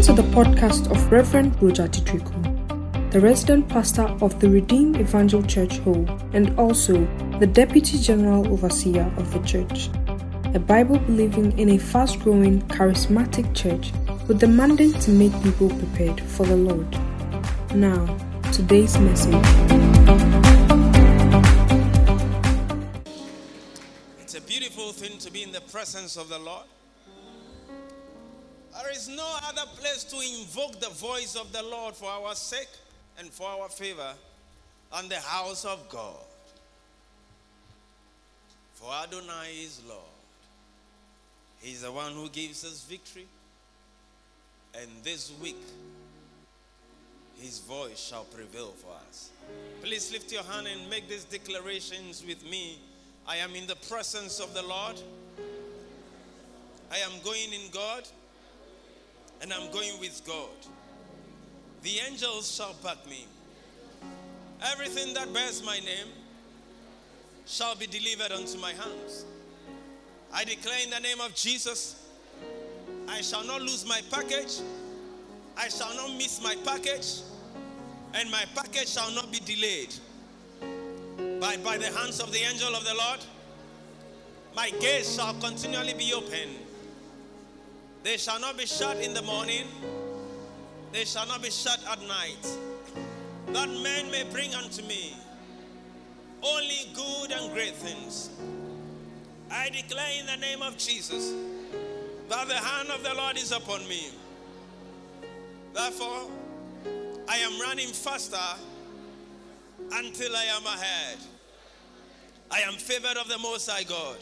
Listen to the podcast of Reverend Roger Titriku, the resident pastor of the Redeemed Evangel Church Hall and also the Deputy General Overseer of the church. A Bible believing in a fast growing, charismatic church with the mandate to make people prepared for the Lord. Now, today's message. It's a beautiful thing to be in the presence of the Lord. There is no other place to invoke the voice of the Lord for our sake and for our favor than the house of God. For Adonai is Lord. He's the one who gives us victory. And this week, his voice shall prevail for us. Please lift your hand and make these declarations with me. I am in the presence of the Lord. I am going in God and I'm going with God. The angels shall back me. Everything that bears my name shall be delivered unto my hands. I declare in the name of Jesus, I shall not lose my package, I shall not miss my package, and my package shall not be delayed. By, by the hands of the angel of the Lord, my gates shall continually be open they shall not be shut in the morning, they shall not be shut at night. That men may bring unto me only good and great things. I declare in the name of Jesus that the hand of the Lord is upon me. Therefore, I am running faster until I am ahead. I am favored of the Most High God.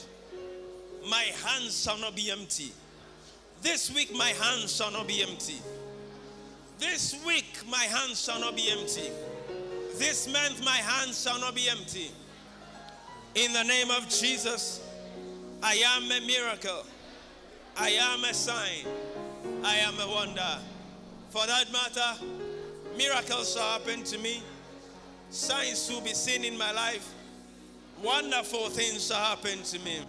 My hands shall not be empty. This week my hands shall not be empty. This week my hands shall not be empty. This month my hands shall not be empty. In the name of Jesus, I am a miracle. I am a sign. I am a wonder. For that matter, miracles shall happen to me. Signs will be seen in my life. Wonderful things shall happen to me.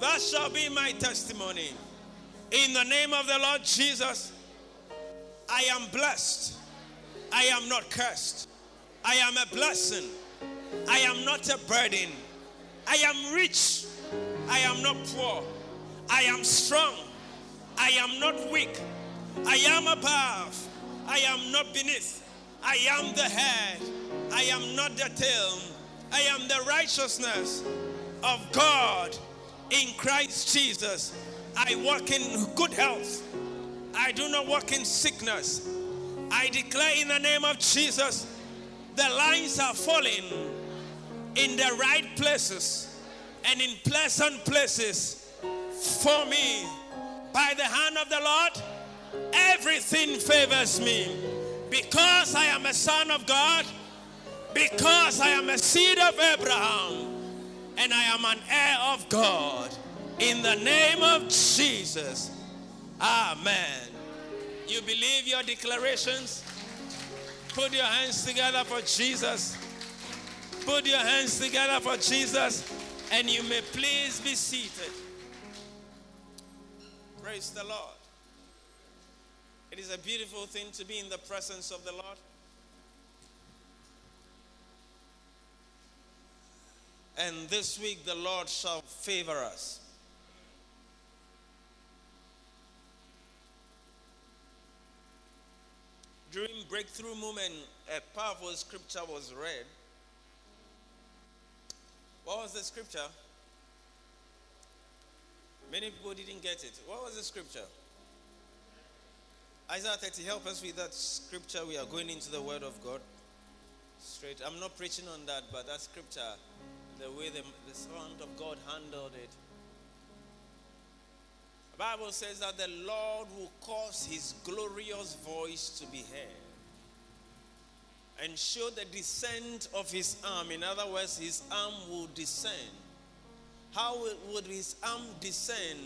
That shall be my testimony. In the name of the Lord Jesus, I am blessed. I am not cursed. I am a blessing. I am not a burden. I am rich. I am not poor. I am strong. I am not weak. I am above. I am not beneath. I am the head. I am not the tail. I am the righteousness of God in Christ Jesus. I walk in good health. I do not walk in sickness. I declare in the name of Jesus, the lines are falling in the right places and in pleasant places for me. By the hand of the Lord, everything favors me. Because I am a son of God, because I am a seed of Abraham, and I am an heir of God. In the name of Jesus. Amen. You believe your declarations? Put your hands together for Jesus. Put your hands together for Jesus. And you may please be seated. Praise the Lord. It is a beautiful thing to be in the presence of the Lord. And this week the Lord shall favor us. During breakthrough moment, a powerful scripture was read. What was the scripture? Many people didn't get it. What was the scripture? Isaiah 30, help us with that scripture. We are going into the Word of God. Straight. I'm not preaching on that, but that scripture, the way the, the Son of God handled it. Bible says that the Lord will cause his glorious voice to be heard and show the descent of his arm. In other words, his arm will descend. How would his arm descend?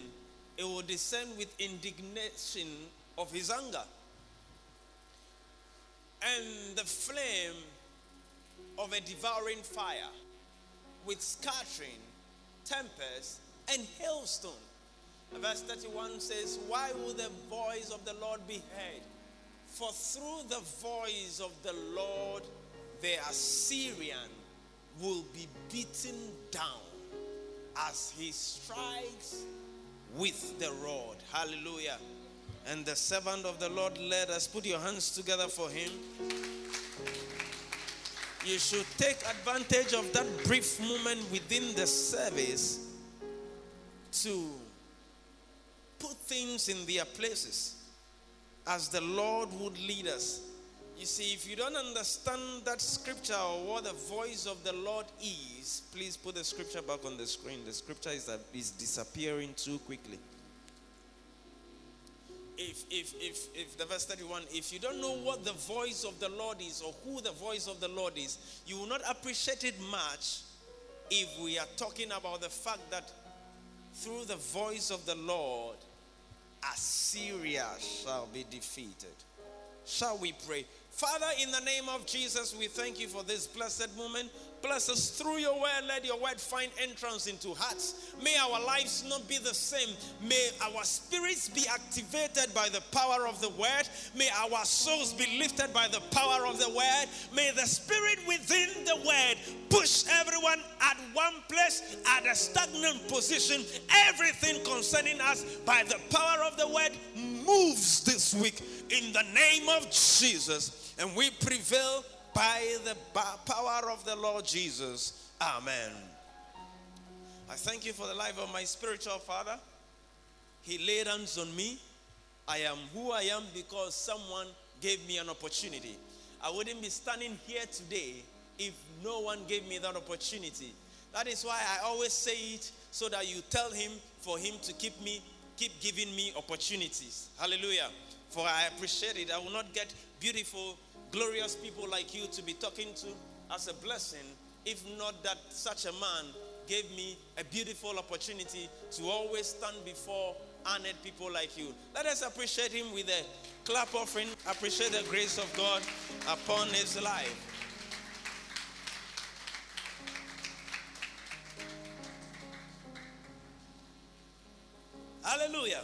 It will descend with indignation of his anger. And the flame of a devouring fire with scattering, tempest, and hailstone. Verse 31 says, Why will the voice of the Lord be heard? For through the voice of the Lord, the Assyrian will be beaten down as he strikes with the rod. Hallelujah. And the servant of the Lord led us. Put your hands together for him. You should take advantage of that brief moment within the service to put things in their places as the Lord would lead us. You see, if you don't understand that scripture or what the voice of the Lord is, please put the scripture back on the screen. The scripture is, that is disappearing too quickly if, if, if, if the verse 31, if you don't know what the voice of the Lord is or who the voice of the Lord is, you will not appreciate it much if we are talking about the fact that through the voice of the Lord, Assyria shall be defeated. Shall we pray? Father, in the name of Jesus, we thank you for this blessed moment. Bless us through your word. Let your word find entrance into hearts. May our lives not be the same. May our spirits be activated by the power of the word. May our souls be lifted by the power of the word. May the spirit within the word push everyone at one place, at a stagnant position. Everything concerning us by the power of the word moves this week in the name of Jesus. And we prevail by the power of the Lord Jesus. Amen. I thank you for the life of my spiritual father. He laid hands on me. I am who I am because someone gave me an opportunity. I wouldn't be standing here today if no one gave me that opportunity. That is why I always say it so that you tell him for him to keep me keep giving me opportunities. Hallelujah. For I appreciate it. I will not get beautiful glorious people like you to be talking to as a blessing, if not that such a man gave me a beautiful opportunity to always stand before honored people like you. Let us appreciate him with a clap offering, appreciate the grace of God upon his life. Hallelujah.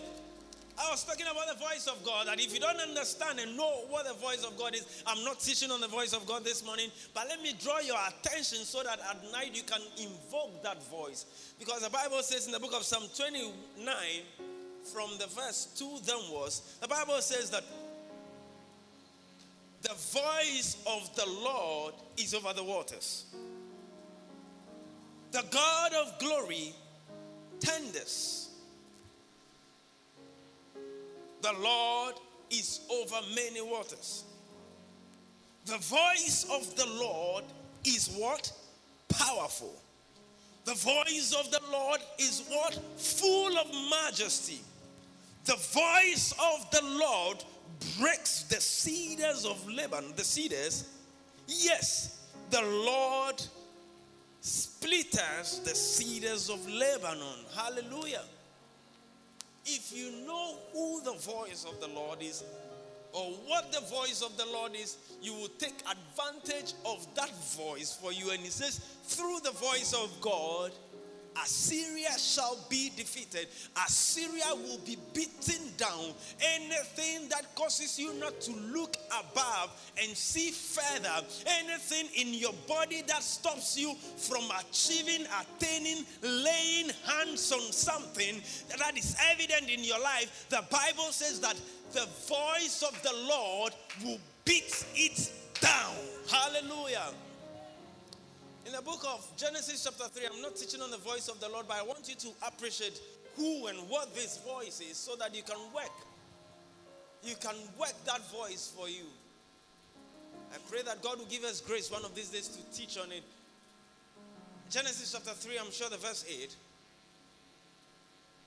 I was talking about the voice of God, that if you don't understand and know what the voice of God is, I'm not teaching on the voice of God this morning, but let me draw your attention so that at night you can invoke that voice. Because the Bible says in the book of Psalm 29, from the verse 2 downwards, the Bible says that the voice of the Lord is over the waters. The God of glory tenders the Lord is over many waters. The voice of the Lord is what? Powerful. The voice of the Lord is what? Full of majesty. The voice of the Lord breaks the cedars of Lebanon. The cedars, yes, the Lord splitters the cedars of Lebanon. Hallelujah. If you know who the voice of the Lord is, or what the voice of the Lord is, you will take advantage of that voice for you. And he says, through the voice of God, Assyria shall be defeated. Assyria will be beaten down. Anything that causes you not to look above and see further, anything in your body that stops you from achieving, attaining, laying hands on something that is evident in your life, the Bible says that the voice of the Lord will beat it down. Hallelujah. In the book of Genesis, chapter 3, I'm not teaching on the voice of the Lord, but I want you to appreciate who and what this voice is so that you can work. You can work that voice for you. I pray that God will give us grace one of these days to teach on it. Genesis chapter 3, I'm sure the verse 8.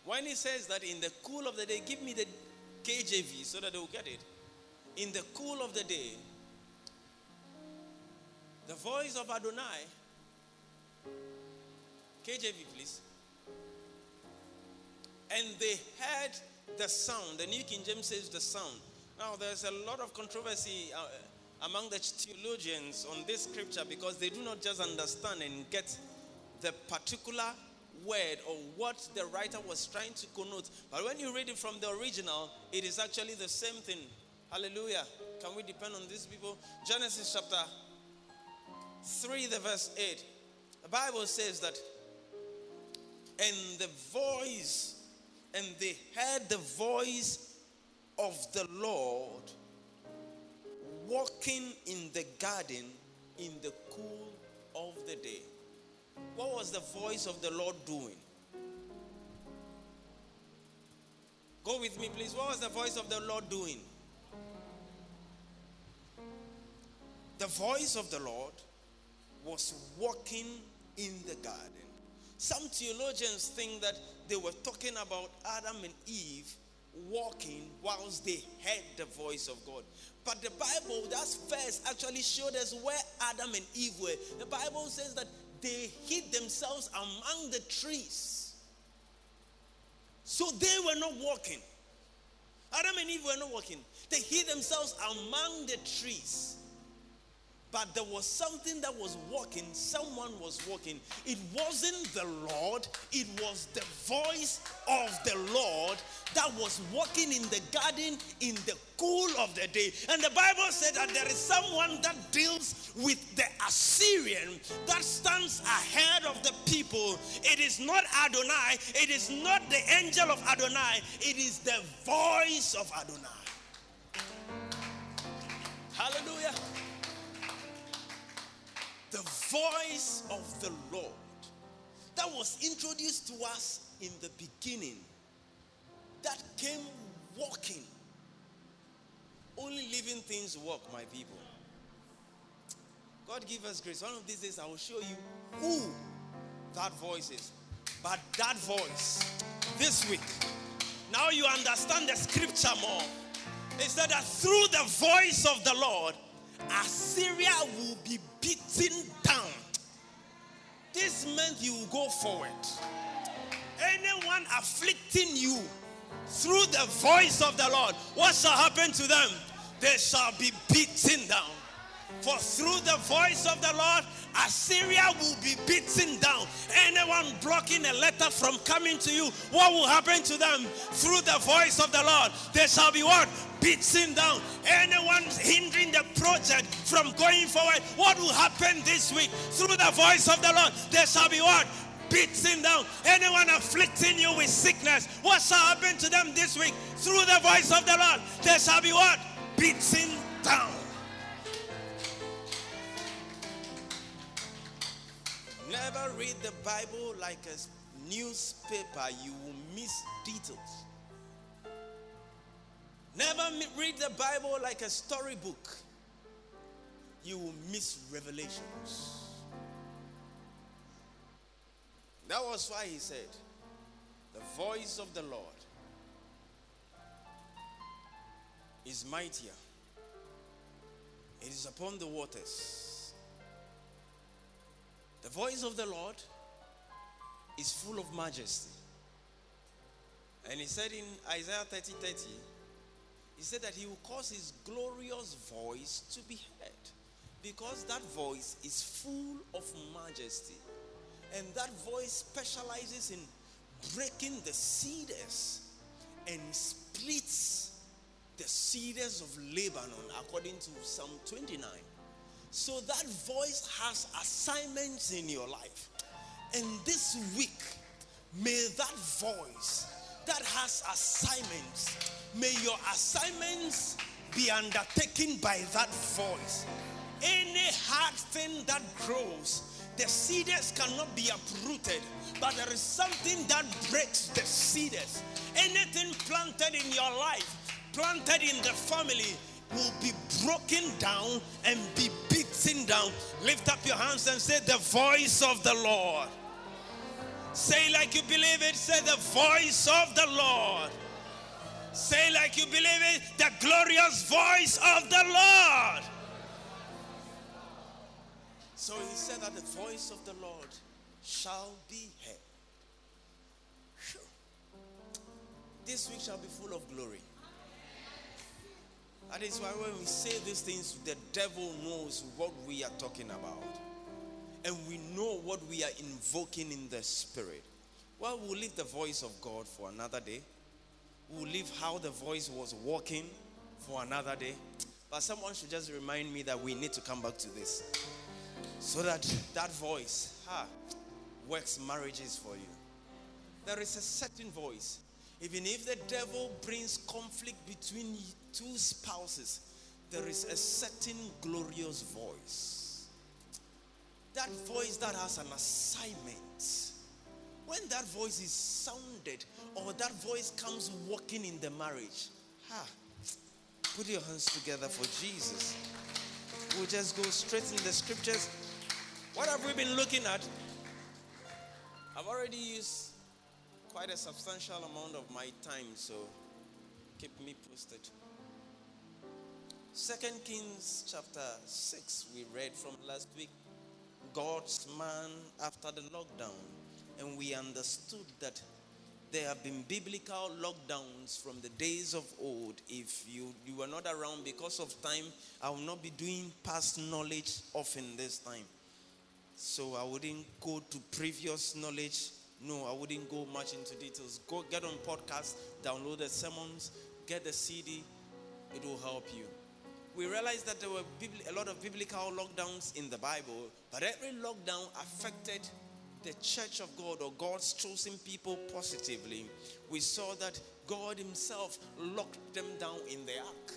When he says that in the cool of the day, give me the KJV so that they will get it. In the cool of the day, the voice of Adonai KJV, please. And they heard the sound. The New King James says the sound. Now, there's a lot of controversy uh, among the theologians on this scripture because they do not just understand and get the particular word or what the writer was trying to connote. But when you read it from the original, it is actually the same thing. Hallelujah. Can we depend on these people? Genesis chapter 3, the verse 8. The Bible says that, and the voice, and they heard the voice of the Lord walking in the garden in the cool of the day. What was the voice of the Lord doing? Go with me, please. What was the voice of the Lord doing? The voice of the Lord was walking in the garden. Some theologians think that they were talking about Adam and Eve walking whilst they heard the voice of God. But the Bible, that verse actually showed us where Adam and Eve were. The Bible says that they hid themselves among the trees. So they were not walking. Adam and Eve were not walking. They hid themselves among the trees. But there was something that was walking, someone was walking. It wasn't the Lord, it was the voice of the Lord that was walking in the garden in the cool of the day. And the Bible said that there is someone that deals with the Assyrian that stands ahead of the people. It is not Adonai, it is not the angel of Adonai, it is the voice of Adonai. Hallelujah the voice of the Lord that was introduced to us in the beginning, that came walking. Only living things walk, my people. God give us grace. One of these days, I will show you who that voice is. But that voice, this week, now you understand the scripture more. It said that through the voice of the Lord, Assyria will be beaten down. This meant you will go forward. Anyone afflicting you through the voice of the Lord, what shall happen to them? They shall be beaten down. For through the voice of the Lord, Assyria will be beaten down. Anyone blocking a letter from coming to you, what will happen to them? Through the voice of the Lord, they shall be what? Beaten down. Anyone hindering the project from going forward, what will happen this week? Through the voice of the Lord, there shall be what? beaten down. Anyone afflicting you with sickness, what shall happen to them this week? Through the voice of the Lord, there shall be what? Beaten down. Never read the Bible like a newspaper, you will miss details. Never read the Bible like a storybook, you will miss revelations. That was why he said, The voice of the Lord is mightier, it is upon the waters. The voice of the Lord is full of majesty. And he said in Isaiah 30 30, he said that he will cause his glorious voice to be heard because that voice is full of majesty. And that voice specializes in breaking the cedars and splits the cedars of Lebanon, according to Psalm 29. So that voice has assignments in your life. And this week, may that voice that has assignments, may your assignments be undertaken by that voice. Any hard thing that grows, the cedars cannot be uprooted, but there is something that breaks the cedars. Anything planted in your life, planted in the family, will be broken down and be beaten down. Lift up your hands and say, The voice of the Lord. Say like you believe it. Say, The voice of the Lord. Say like you believe it. The glorious voice of the Lord. So he said that the voice of the Lord shall be heard. This week shall be full of glory. That is why when we say these things, the devil knows what we are talking about. And we know what we are invoking in the spirit. Well, we'll leave the voice of God for another day. We'll leave how the voice was walking for another day. But someone should just remind me that we need to come back to this. So that that voice ha, works marriages for you. There is a certain voice. Even if the devil brings conflict between two spouses, there is a certain glorious voice. That voice that has an assignment. When that voice is sounded, or that voice comes walking in the marriage, ha, put your hands together for Jesus. We'll just go straight in the scriptures. What have we been looking at? I've already used quite a substantial amount of my time, so keep me posted. Second Kings chapter 6, we read from last week. God's man after the lockdown. And we understood that there have been biblical lockdowns from the days of old. If you, you were not around because of time, I will not be doing past knowledge often this time. So I wouldn't go to previous knowledge no, I wouldn't go much into details. Go get on podcast, download the sermons, get the CD. It will help you. We realized that there were a lot of biblical lockdowns in the Bible, but every lockdown affected the church of God or God's chosen people positively. We saw that God Himself locked them down in the ark.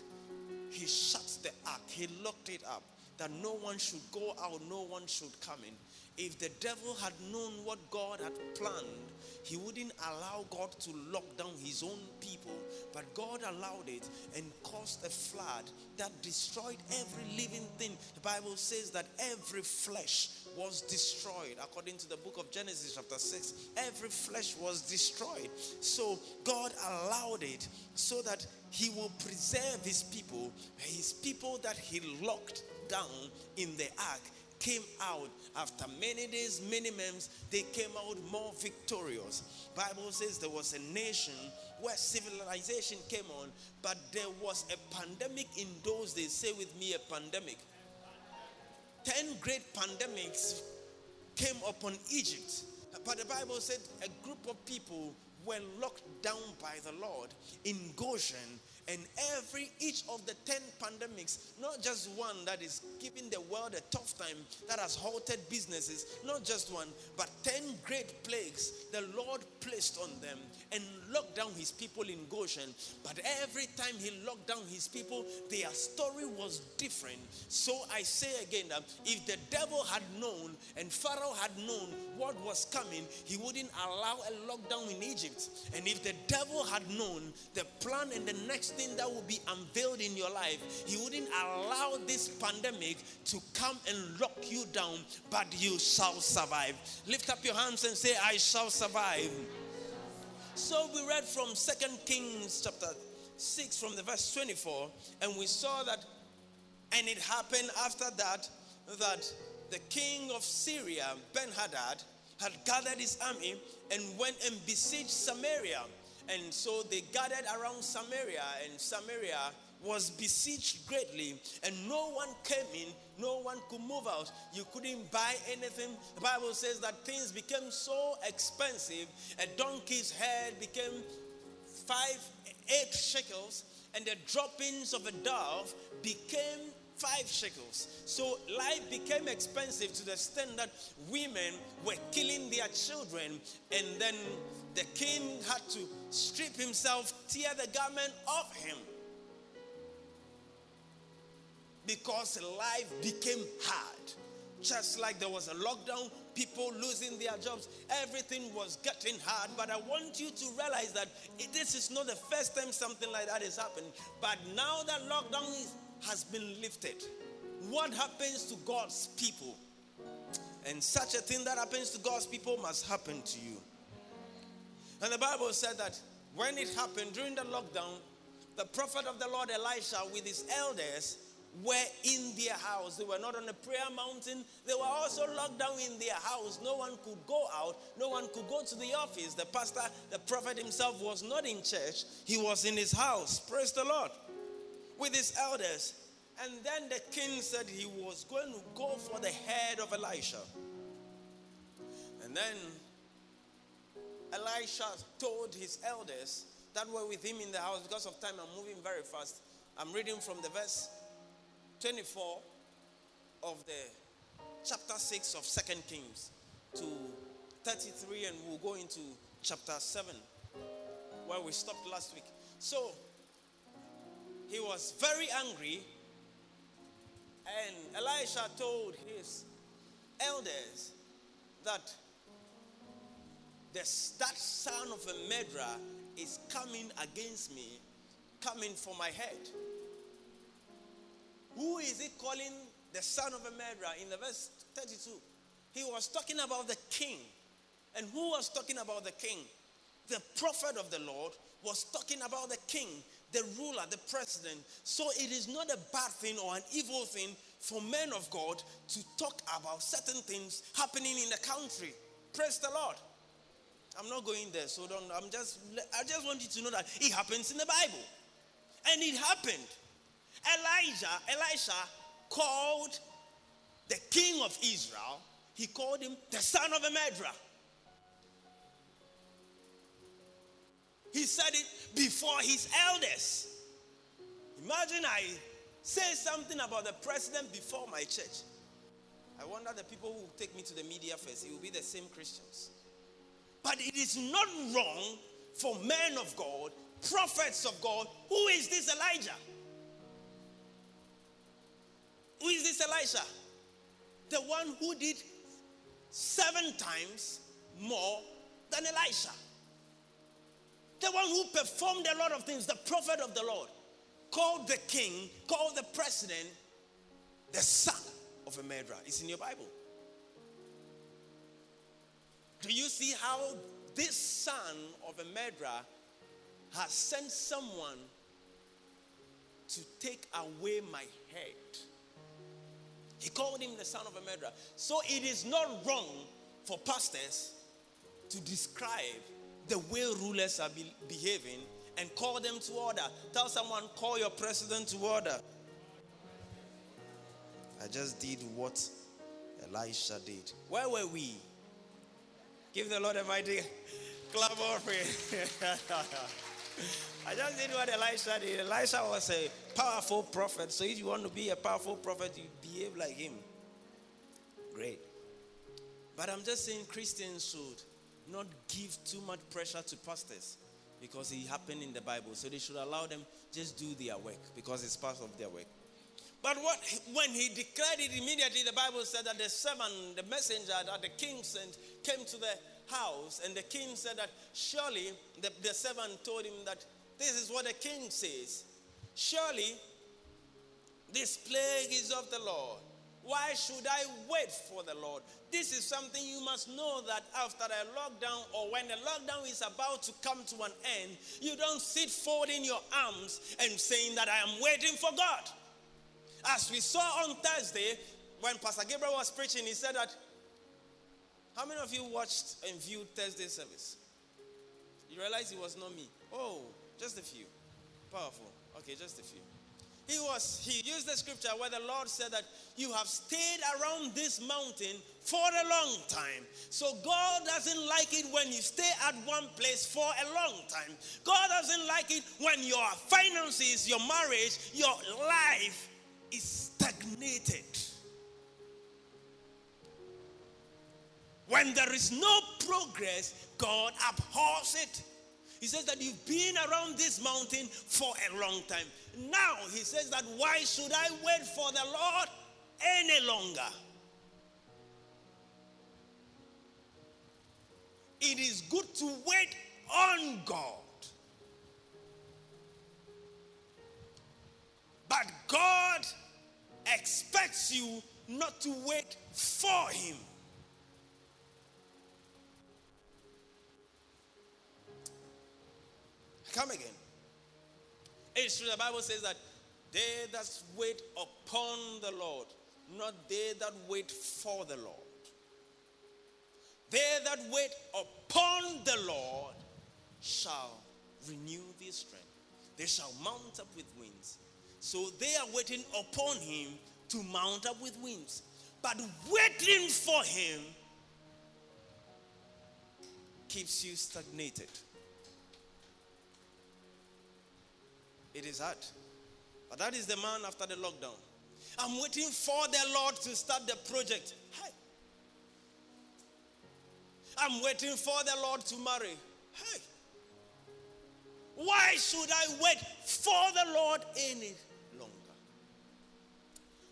He shut the ark, He locked it up that no one should go out, no one should come in. If the devil had known what God had planned, he wouldn't allow God to lock down his own people. But God allowed it and caused a flood that destroyed every living thing. The Bible says that every flesh was destroyed. According to the book of Genesis, chapter 6, every flesh was destroyed. So God allowed it so that he will preserve his people, his people that he locked down in the ark came out after many days many months they came out more victorious. Bible says there was a nation where civilization came on but there was a pandemic in those days. Say with me a pandemic. 10 great pandemics came upon egypt. But the bible said a group of people were locked down by the lord in goshen and every each of the 10 pandemics not just one that is giving the world a tough time that has halted businesses not just one but 10 great plagues the lord placed on them and locked down his people in goshen. But every time he locked down his people their story was different. So i say again that if the devil had known and pharaoh had known what was coming he wouldn't allow a lockdown in egypt and if the devil had known the plan and the next thing that will be unveiled in your life, He wouldn't allow this pandemic to come and lock you down, but you shall survive. Lift up your hands and say, I shall survive. So we read from Second Kings chapter 6 from the verse 24, and we saw that, and it happened after that, that the king of Syria, Ben Hadad, had gathered his army and went and besieged Samaria. And so they gathered around Samaria, and Samaria was besieged greatly, and no one came in, no one could move out. You couldn't buy anything. The Bible says that things became so expensive, a donkey's head became five, eight shekels, and the droppings of a dove became five shekels. So life became expensive to the extent that women were killing their children, and then the king had to strip himself, tear the garment off him. Because life became hard. Just like there was a lockdown, people losing their jobs, everything was getting hard. But I want you to realize that this is not the first time something like that is happening. But now that lockdown is, has been lifted, what happens to God's people? And such a thing that happens to God's people must happen to you. And the Bible said that when it happened during the lockdown, the prophet of the Lord Elisha with his elders were in their house. They were not on a prayer mountain. They were also locked down in their house. No one could go out. No one could go to the office. The pastor, the prophet himself was not in church. He was in his house. Praise the Lord. With his elders. And then the king said he was going to go for the head of Elisha. And then Elisha told his elders that were with him in the house, because of time, I'm moving very fast. I'm reading from the verse 24 of the chapter 6 of Second Kings to 33, and we'll go into chapter 7 where we stopped last week. So he was very angry, and Elisha told his elders that this, that son of a murderer is coming against me, coming for my head. Who is he calling the son of a murderer in the verse 32? He was talking about the king. And who was talking about the king? The prophet of the Lord was talking about the king, the ruler, the president. So it is not a bad thing or an evil thing for men of God to talk about certain things happening in the country. Praise the Lord. I'm not going there, so don't. I'm just. I just want you to know that it happens in the Bible, and it happened. Elijah, Elisha called the king of Israel. He called him the son of a murderer. He said it before his elders. Imagine I say something about the president before my church. I wonder the people who take me to the media first, it will be the same Christians. But it is not wrong for men of God, prophets of God. Who is this Elijah? Who is this Elisha? The one who did seven times more than Elisha. The one who performed a lot of things, the prophet of the Lord, called the king, called the president, the son of a murderer. It's in your Bible. Do you see how this son of a murderer has sent someone to take away my head? He called him the son of a murderer. So it is not wrong for pastors to describe the way rulers are be- behaving and call them to order. Tell someone, call your president to order. I just did what Elisha did. Where were we? Give the Lord a mighty clap offering. I just did what Elisha did. Elisha was a powerful prophet. So if you want to be a powerful prophet, you behave like him. Great. But I'm just saying Christians should not give too much pressure to pastors because it happened in the Bible. So they should allow them just do their work because it's part of their work. But what when he declared it immediately, the Bible said that the servant, the messenger that the king sent, came to the house, and the king said that surely the, the servant told him that this is what the king says. Surely this plague is of the Lord. Why should I wait for the Lord? This is something you must know that after a lockdown or when the lockdown is about to come to an end, you don't sit folding your arms and saying that I am waiting for God. As we saw on Thursday, when Pastor Gabriel was preaching, he said that. How many of you watched and viewed Thursday service? You realize it was not me. Oh, just a few. Powerful. Okay, just a few. He was he used the scripture where the Lord said that you have stayed around this mountain for a long time. So God doesn't like it when you stay at one place for a long time. God doesn't like it when your finances, your marriage, your life is stagnated. When there is no progress, God abhors it. He says that you've been around this mountain for a long time. Now he says that why should I wait for the Lord any longer? It is good to wait on God. But God expects you not to wait for Him. Come again. It's true, the Bible says that they that wait upon the Lord, not they that wait for the Lord. They that wait upon the Lord shall renew their strength. They shall mount up with wings. So they are waiting upon him to mount up with wings. But waiting for him keeps you stagnated. It is hard. But that is the man after the lockdown. I'm waiting for the Lord to start the project. I'm waiting for the Lord to marry. Hey. Why should I wait for the Lord any longer?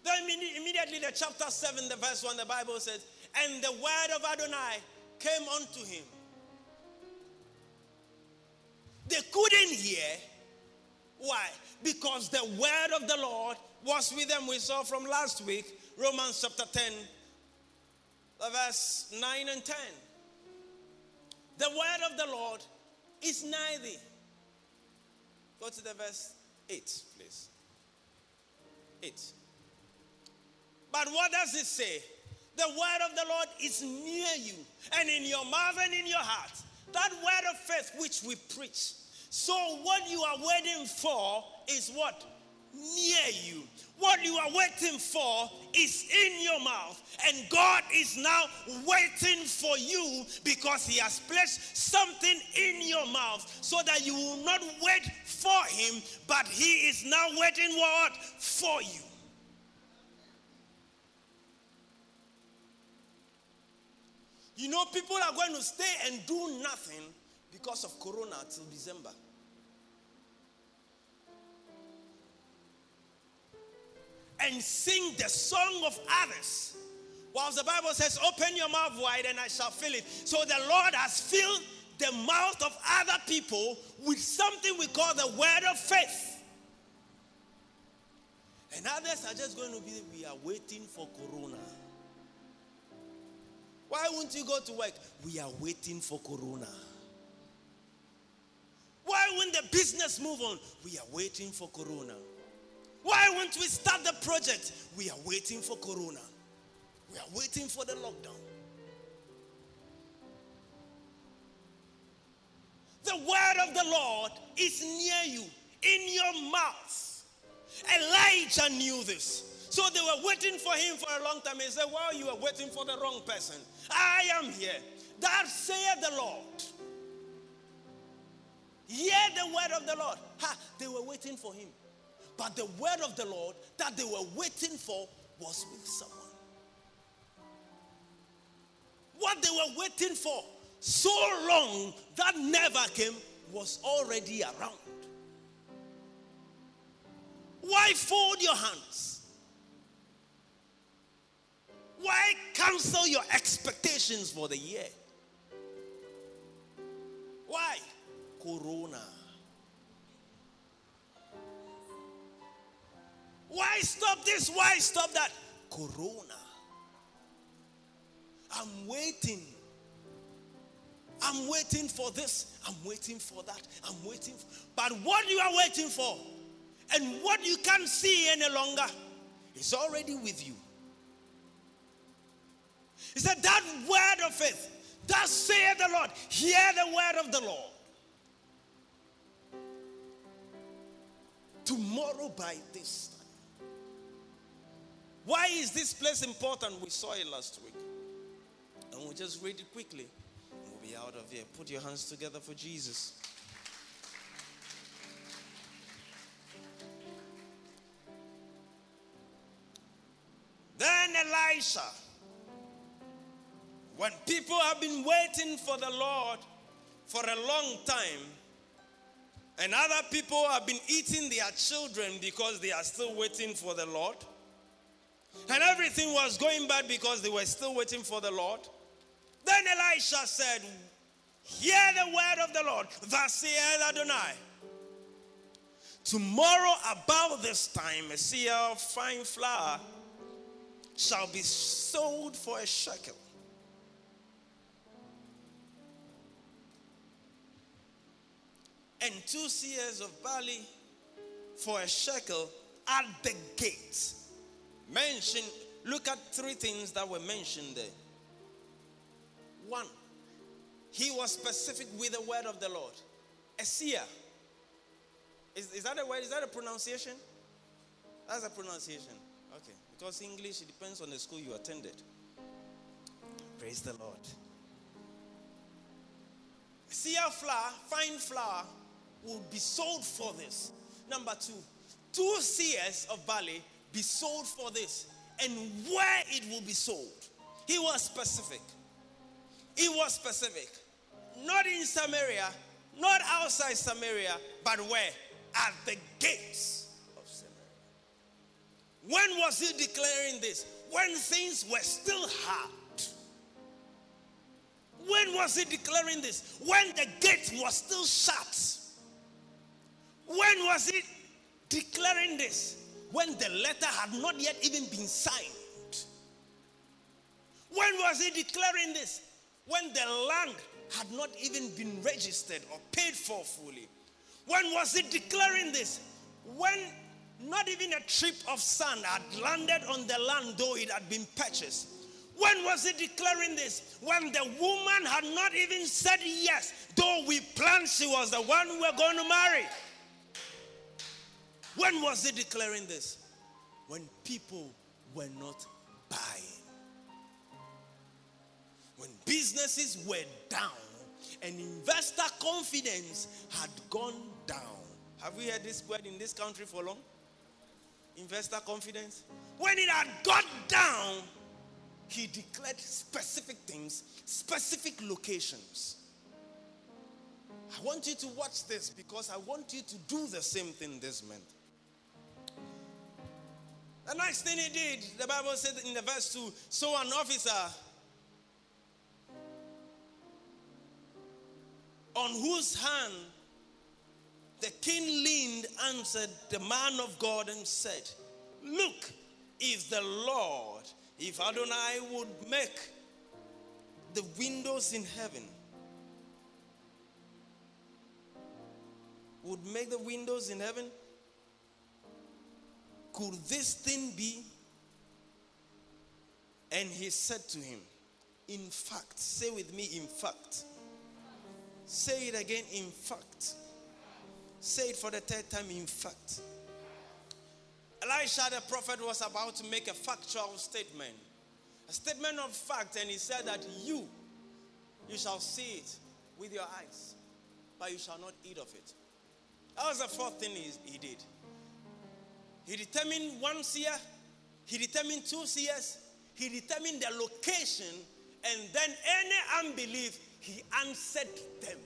Then immediately the chapter 7, the verse 1, the Bible says, And the word of Adonai came unto him. They couldn't hear. Why? Because the word of the Lord was with them. We saw from last week, Romans chapter 10, uh, verse 9 and 10. The word of the Lord is nigh thee. Go to the verse 8, please. 8. But what does it say? The word of the Lord is near you and in your mouth and in your heart. That word of faith which we preach. So, what you are waiting for is what? Near you. What you are waiting for is in your mouth. And God is now waiting for you because He has placed something in your mouth so that you will not wait for Him, but He is now waiting what? For you. You know, people are going to stay and do nothing because of Corona till December. And sing the song of others. Whilst the Bible says, Open your mouth wide and I shall fill it. So the Lord has filled the mouth of other people with something we call the word of faith. And others are just going to be, we are waiting for Corona. Why won't you go to work? We are waiting for Corona. Why won't the business move on? We are waiting for Corona. Why won't we start the project? We are waiting for Corona. We are waiting for the lockdown. The word of the Lord is near you, in your mouth. Elijah knew this. So they were waiting for him for a long time. He said, Well, you are waiting for the wrong person. I am here. That saith the Lord. Hear the word of the Lord. Ha, they were waiting for him. But the word of the Lord that they were waiting for was with someone. What they were waiting for so long that never came was already around. Why fold your hands? Why cancel your expectations for the year? Why? Corona. Why stop this? Why stop that? Corona. I'm waiting. I'm waiting for this. I'm waiting for that. I'm waiting. For, but what you are waiting for and what you can't see any longer is already with you. He said, That word of faith, thus saith the Lord. Hear the word of the Lord. Tomorrow by this why is this place important? We saw it last week. And we'll just read it quickly. We'll be out of here. Put your hands together for Jesus. Then Elisha, when people have been waiting for the Lord for a long time, and other people have been eating their children because they are still waiting for the Lord and everything was going bad because they were still waiting for the Lord. Then Elisha said, Hear the word of the Lord, thus saith Adonai. Tomorrow, about this time, a seah of fine flour shall be sold for a shekel. And two seahs of barley for a shekel at the gate Mention, look at three things that were mentioned there. One, he was specific with the word of the Lord. A seer. Is, is that a word? Is that a pronunciation? That's a pronunciation. Okay. Because English, it depends on the school you attended. Praise the Lord. seer flour, fine flour, will be sold for this. Number two, two seers of barley be sold for this, and where it will be sold. He was specific. He was specific. Not in Samaria, not outside Samaria, but where? At the gates of Samaria. When was he declaring this? When things were still hard. When was he declaring this? When the gate was still shut. When was he declaring this? When the letter had not yet even been signed. When was he declaring this? When the land had not even been registered or paid for fully. When was he declaring this? When not even a trip of sand had landed on the land, though it had been purchased. When was he declaring this? When the woman had not even said yes, though we planned she was the one we were going to marry. When was he declaring this? When people were not buying. When businesses were down and investor confidence had gone down. Have we heard this word in this country for long? Investor confidence. When it had got down, he declared specific things, specific locations. I want you to watch this because I want you to do the same thing this month. The next thing he did, the Bible said in the verse 2 so an officer on whose hand the king leaned answered the man of God and said, Look, if the Lord, if Adonai would make the windows in heaven, would make the windows in heaven, could this thing be? And he said to him, In fact, say with me, in fact. Say it again, in fact. Say it for the third time, in fact. Elisha the prophet was about to make a factual statement, a statement of fact, and he said that you, you shall see it with your eyes, but you shall not eat of it. That was the fourth thing he, he did. He determined one seer, he determined two seers, he determined the location, and then any unbelief, he answered them.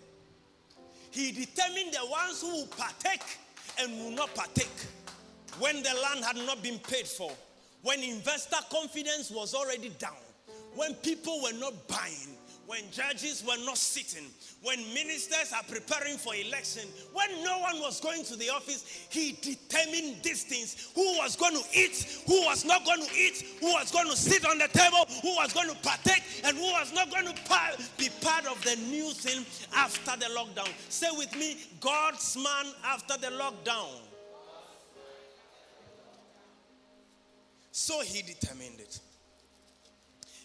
He determined the ones who will partake and will not partake when the land had not been paid for, when investor confidence was already down, when people were not buying, when judges were not sitting, when ministers are preparing for election, when no one was going to the office, he determined these things. Who was going to eat, who was not going to eat, who was going to sit on the table, who was going to partake, and who was not going to be part of the new thing after the lockdown. Say with me, God's man after the lockdown. So he determined it.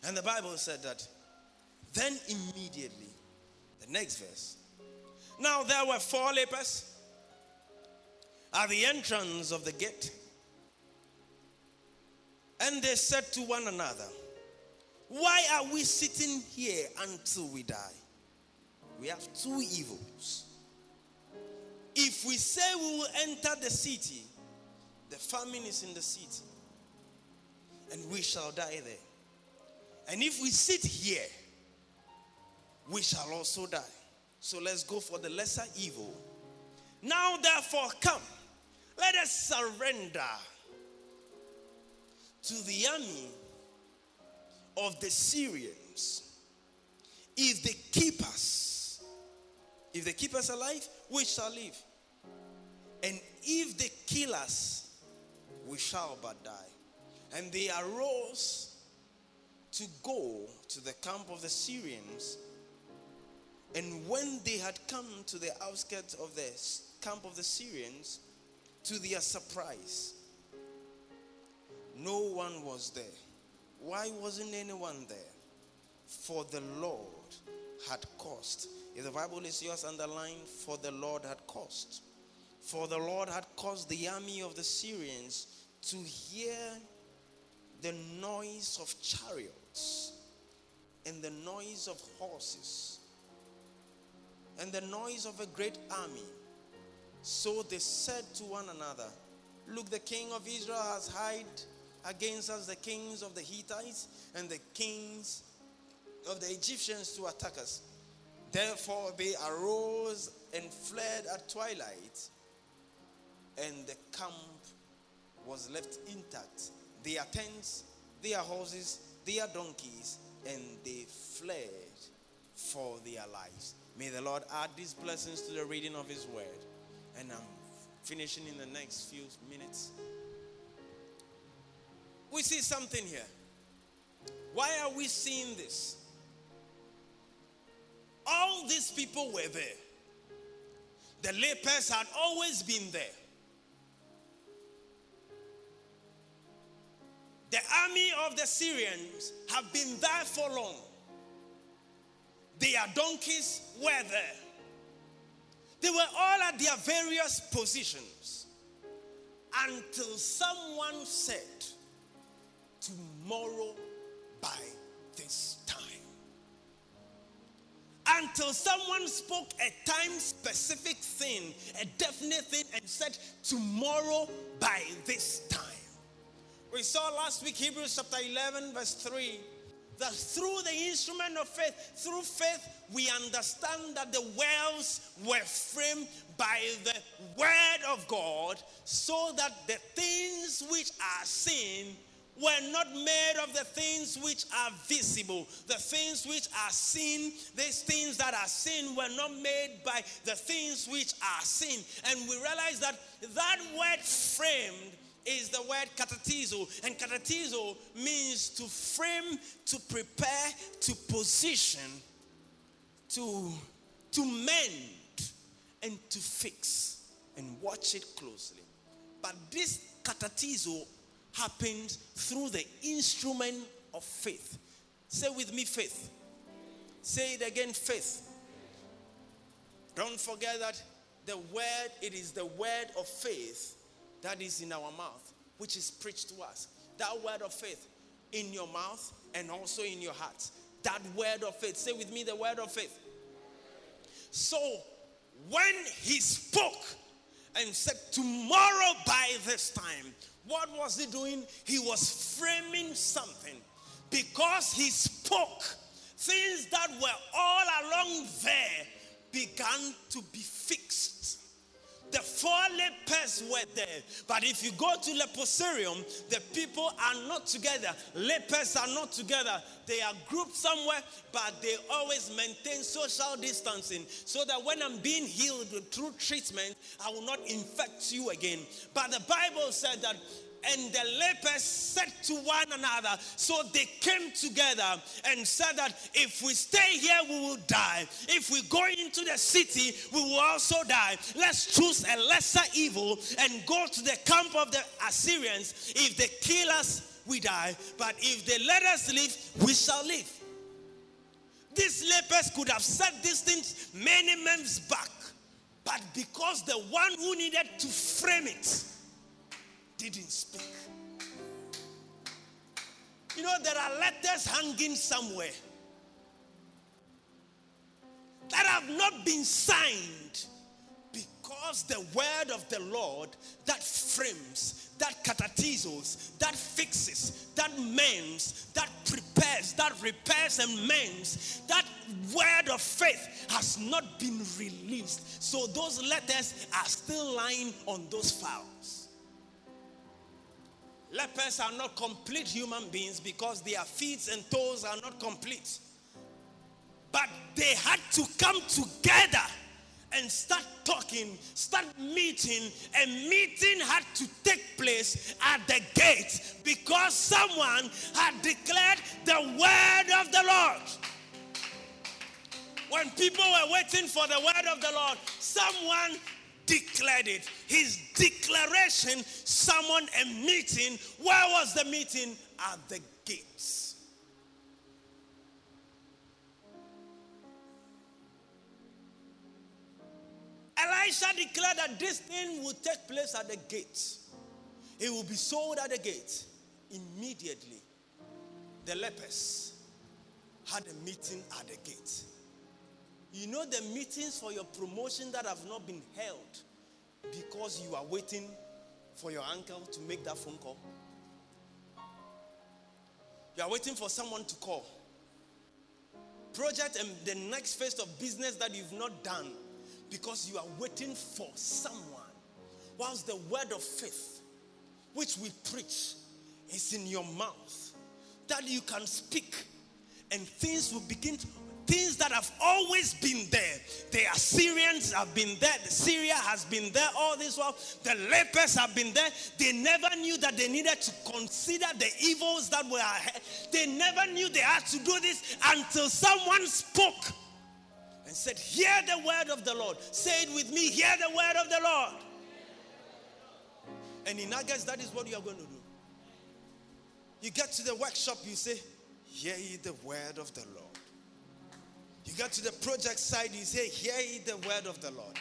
And the Bible said that then immediately, the next verse. Now there were four lepers at the entrance of the gate. And they said to one another, Why are we sitting here until we die? We have two evils. If we say we will enter the city, the famine is in the city, and we shall die there. And if we sit here, we shall also die. So let's go for the lesser evil. Now, therefore, come, let us surrender to the army of the Syrians. If they keep us, if they keep us alive, we shall live. And if they kill us, we shall but die. And they arose to go to the camp of the Syrians and when they had come to the outskirts of the camp of the Syrians, to their surprise, no one was there. Why wasn't anyone there? For the Lord had caused. If the Bible is yours, underline, for the Lord had caused. For the Lord had caused the army of the Syrians to hear the noise of chariots and the noise of horses and the noise of a great army. So they said to one another, Look, the king of Israel has hired against us the kings of the Hittites and the kings of the Egyptians to attack us. Therefore they arose and fled at twilight, and the camp was left intact. Their tents, their horses, their donkeys, and they fled for their lives. May the Lord add these blessings to the reading of His word. And I'm finishing in the next few minutes. We see something here. Why are we seeing this? All these people were there. The lepers had always been there. The army of the Syrians have been there for long. Their donkeys were there. They were all at their various positions until someone said, Tomorrow by this time. Until someone spoke a time specific thing, a definite thing, and said, Tomorrow by this time. We saw last week, Hebrews chapter 11, verse 3 that through the instrument of faith, through faith, we understand that the worlds were framed by the word of God, so that the things which are seen were not made of the things which are visible. The things which are seen, these things that are seen, were not made by the things which are seen. And we realize that that word framed is the word katartizo. And katartizo means to frame, to prepare, to position, to, to mend, and to fix. And watch it closely. But this katartizo happens through the instrument of faith. Say with me, faith. Say it again, faith. Don't forget that the word, it is the word of faith that is in our mouth, which is preached to us. That word of faith in your mouth and also in your heart. That word of faith. Say with me the word of faith. So when he spoke and said, Tomorrow by this time, what was he doing? He was framing something because he spoke. Things that were all along there began to be fixed. The four lepers were there. But if you go to leprosarium, the people are not together. Lepers are not together. They are grouped somewhere, but they always maintain social distancing so that when I'm being healed with through treatment, I will not infect you again. But the Bible said that and the lepers said to one another, so they came together and said that if we stay here, we will die. If we go into the city, we will also die. Let's choose a lesser evil and go to the camp of the Assyrians. If they kill us, we die. But if they let us live, we shall live. These lepers could have said these things many months back. But because the one who needed to frame it, didn't speak. You know, there are letters hanging somewhere that have not been signed because the word of the Lord that frames, that katartizos, that fixes, that mends, that prepares, that repairs and mends, that word of faith has not been released. So those letters are still lying on those files. Lepers are not complete human beings because their feet and toes are not complete. But they had to come together and start talking, start meeting. A meeting had to take place at the gate because someone had declared the word of the Lord. When people were waiting for the word of the Lord, someone declared it. His declaration summoned a meeting. Where was the meeting? At the gates. Elisha declared that this thing would take place at the gates. It will be sold at the gate. Immediately, the lepers had a meeting at the gate. You know the meetings for your promotion that have not been held because you are waiting for your uncle to make that phone call. You are waiting for someone to call. Project and the next phase of business that you've not done because you are waiting for someone. Whilst the word of faith, which we preach, is in your mouth, that you can speak and things will begin to things that have always been there. The Assyrians have been there, the Syria has been there all this while, the lepers have been there. They never knew that they needed to consider the evils that were ahead. They never knew they had to do this until someone spoke and said, Hear the word of the Lord. Say it with me, hear the word of the Lord. And in August, that is what you are going to do. You get to the workshop, you say, Hear ye the word of the Lord. You get to the project side, you say, Hear ye the word of the Lord.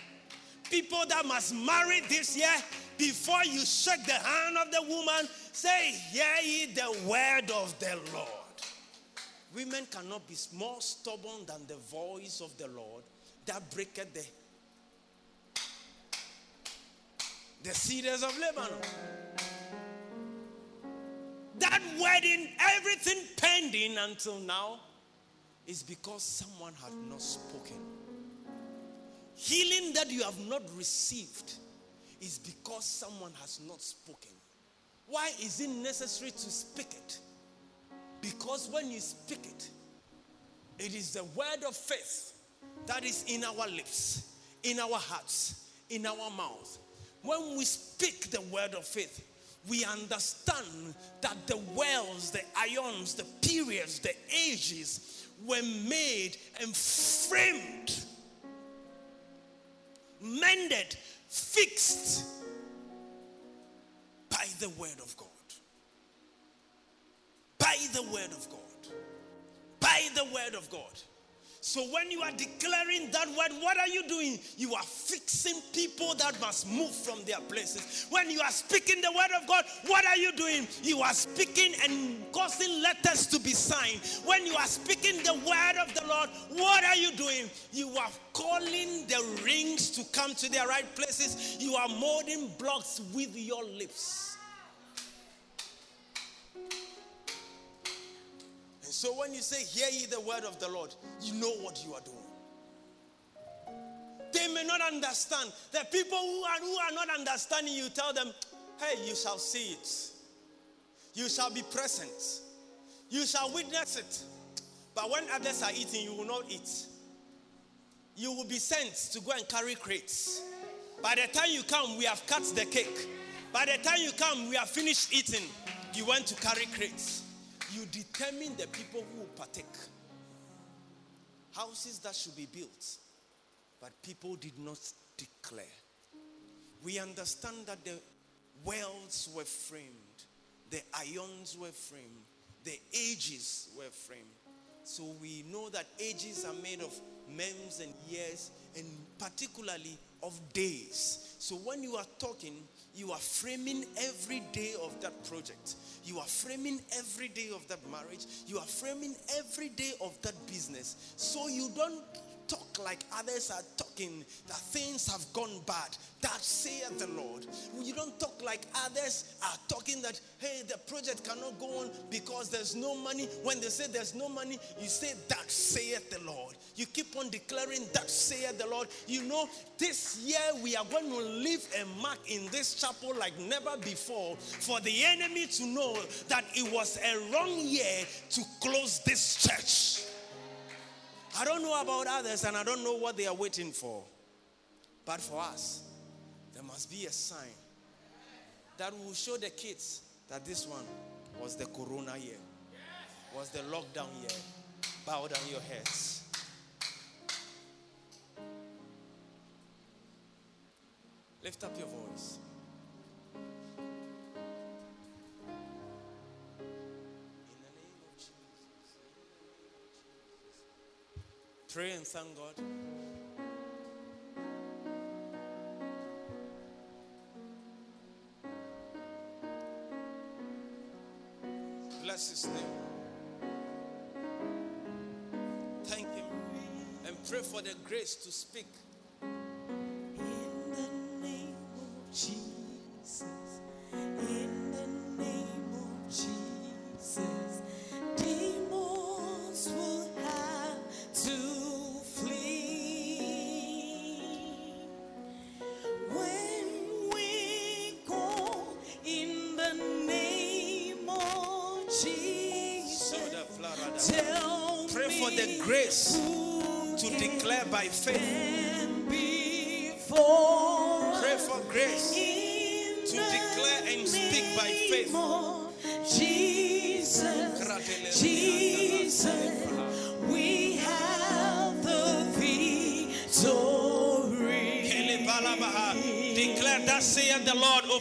People that must marry this year, before you shake the hand of the woman, say, Hear ye the word of the Lord. Women cannot be more stubborn than the voice of the Lord that breaketh the, the cedars of Lebanon. That wedding, everything pending until now, is because someone had not spoken. Healing that you have not received is because someone has not spoken. Why is it necessary to speak it? Because when you speak it, it is the word of faith that is in our lips, in our hearts, in our mouth. When we speak the word of faith, we understand that the wells, the ions, the periods, the ages, were made and framed, mended, fixed by the word of God. By the word of God. By the word of God. So when you are declaring that word, what are you doing? You are fixing people that must move from their places. When you are speaking the word of God, what are you doing? You are speaking and causing letters to be signed. When you are speaking the word of the Lord, what are you doing? You are calling the rings to come to their right places. You are molding blocks with your lips. So when you say, Hear ye the word of the Lord, you know what you are doing. They may not understand. The people who are, who are not understanding, you tell them, Hey, you shall see it. You shall be present. You shall witness it. But when others are eating, you will not eat. You will be sent to go and carry crates. By the time you come, we have cut the cake. By the time you come, we have finished eating. You went to carry crates you determine the people who will partake. Houses that should be built, but people did not declare. We understand that the wells were framed, the ions were framed, the ages were framed. So we know that ages are made of months and years, and particularly of days. So when you are talking, you are framing every day of that project. You are framing every day of that marriage. You are framing every day of that business. So you don't talk like others are talking, that things have gone bad. That saith the Lord. You don't talk like others are talking that, hey, the project cannot go on because there's no money. When they say there's no money, you say, that saith the Lord. You keep on declaring, that saith the Lord. You know, this year we are going to leave a mark in this chapel like never before for the enemy to know that it was a wrong year to close this church. I don't know about others and I don't know what they are waiting for. But for us, there must be a sign that will show the kids that this one was the corona year, was the lockdown year. Bow down your heads. Lift up your voice. pray and thank God. Bless his name. Thank him. And pray for the grace to speak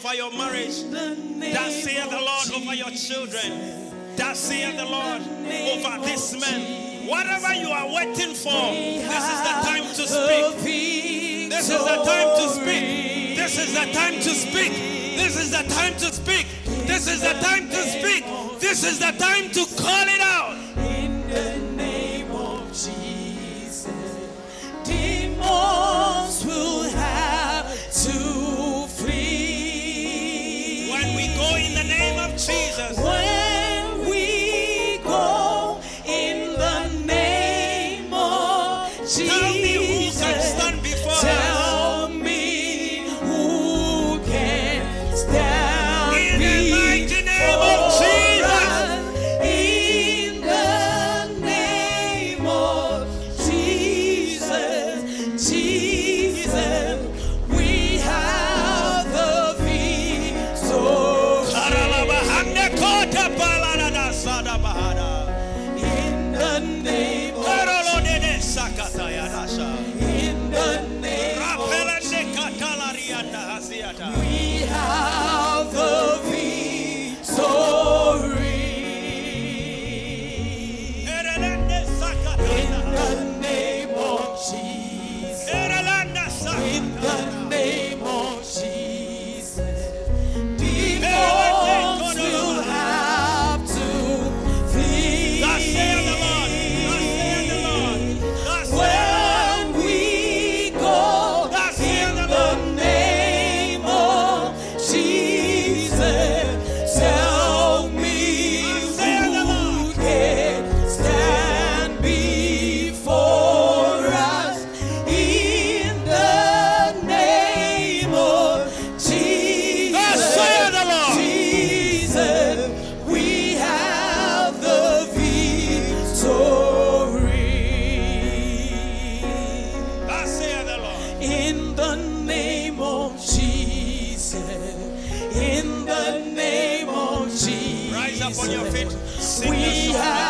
over your marriage. That saith the Lord over your children. That saith the Lord over this man. Whatever you are waiting for, this is the time to speak. This is the time to speak. This is the time to speak. This is the time to speak. This is the time to speak. This is the time to call it out. before. Tell We have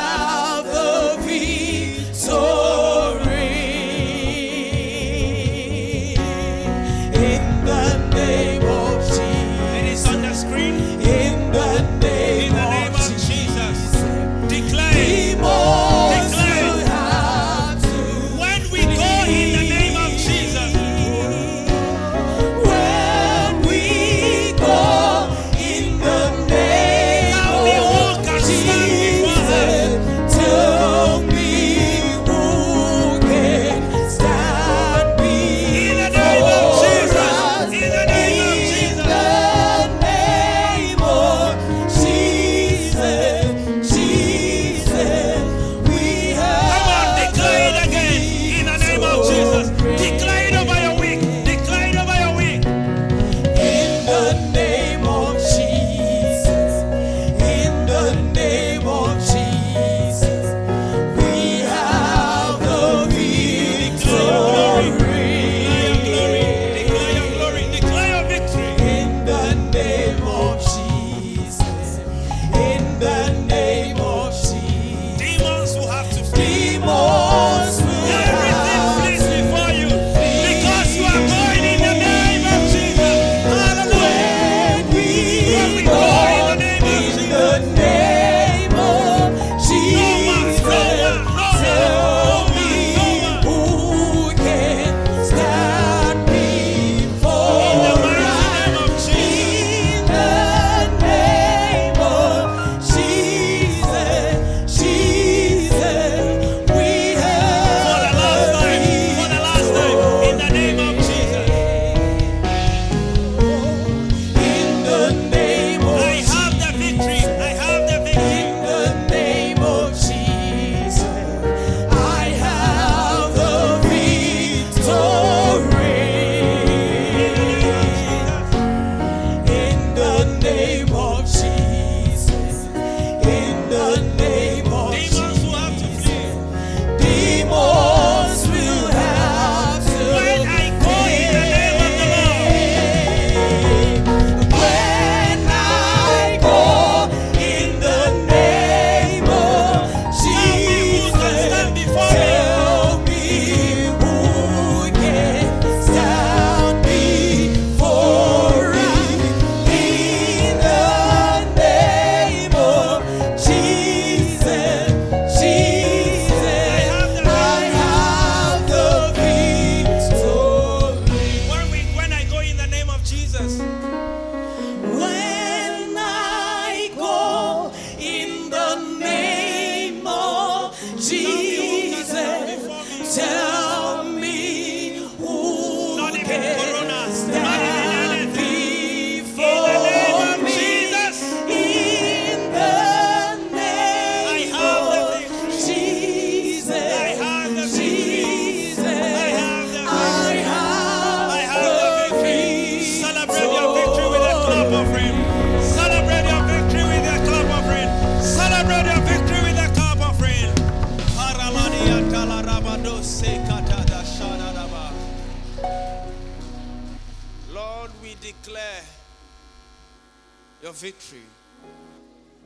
victory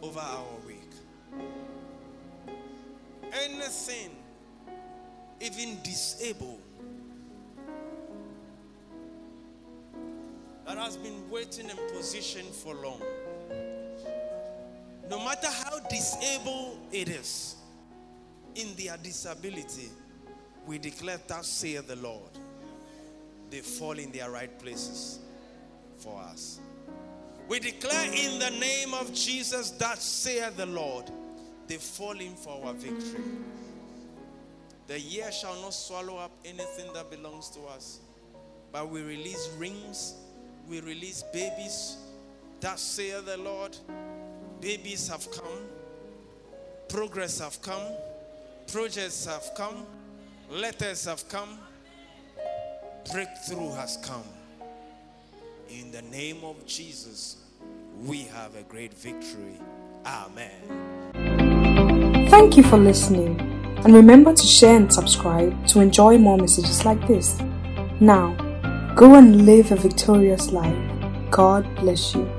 over our week. Anything, even disabled, that has been waiting in position for long, no matter how disabled it is, in their disability, we declare that saith the Lord. They fall in their right places for us. We declare in the name of Jesus that saith the Lord, they fall in for our victory. The year shall not swallow up anything that belongs to us, but we release rings, we release babies. That saith the Lord, babies have come, progress have come, projects have come, letters have come, breakthrough has come. In the name of Jesus, we have a great victory. Amen. Thank you for listening, and remember to share and subscribe to enjoy more messages like this. Now, go and live a victorious life. God bless you.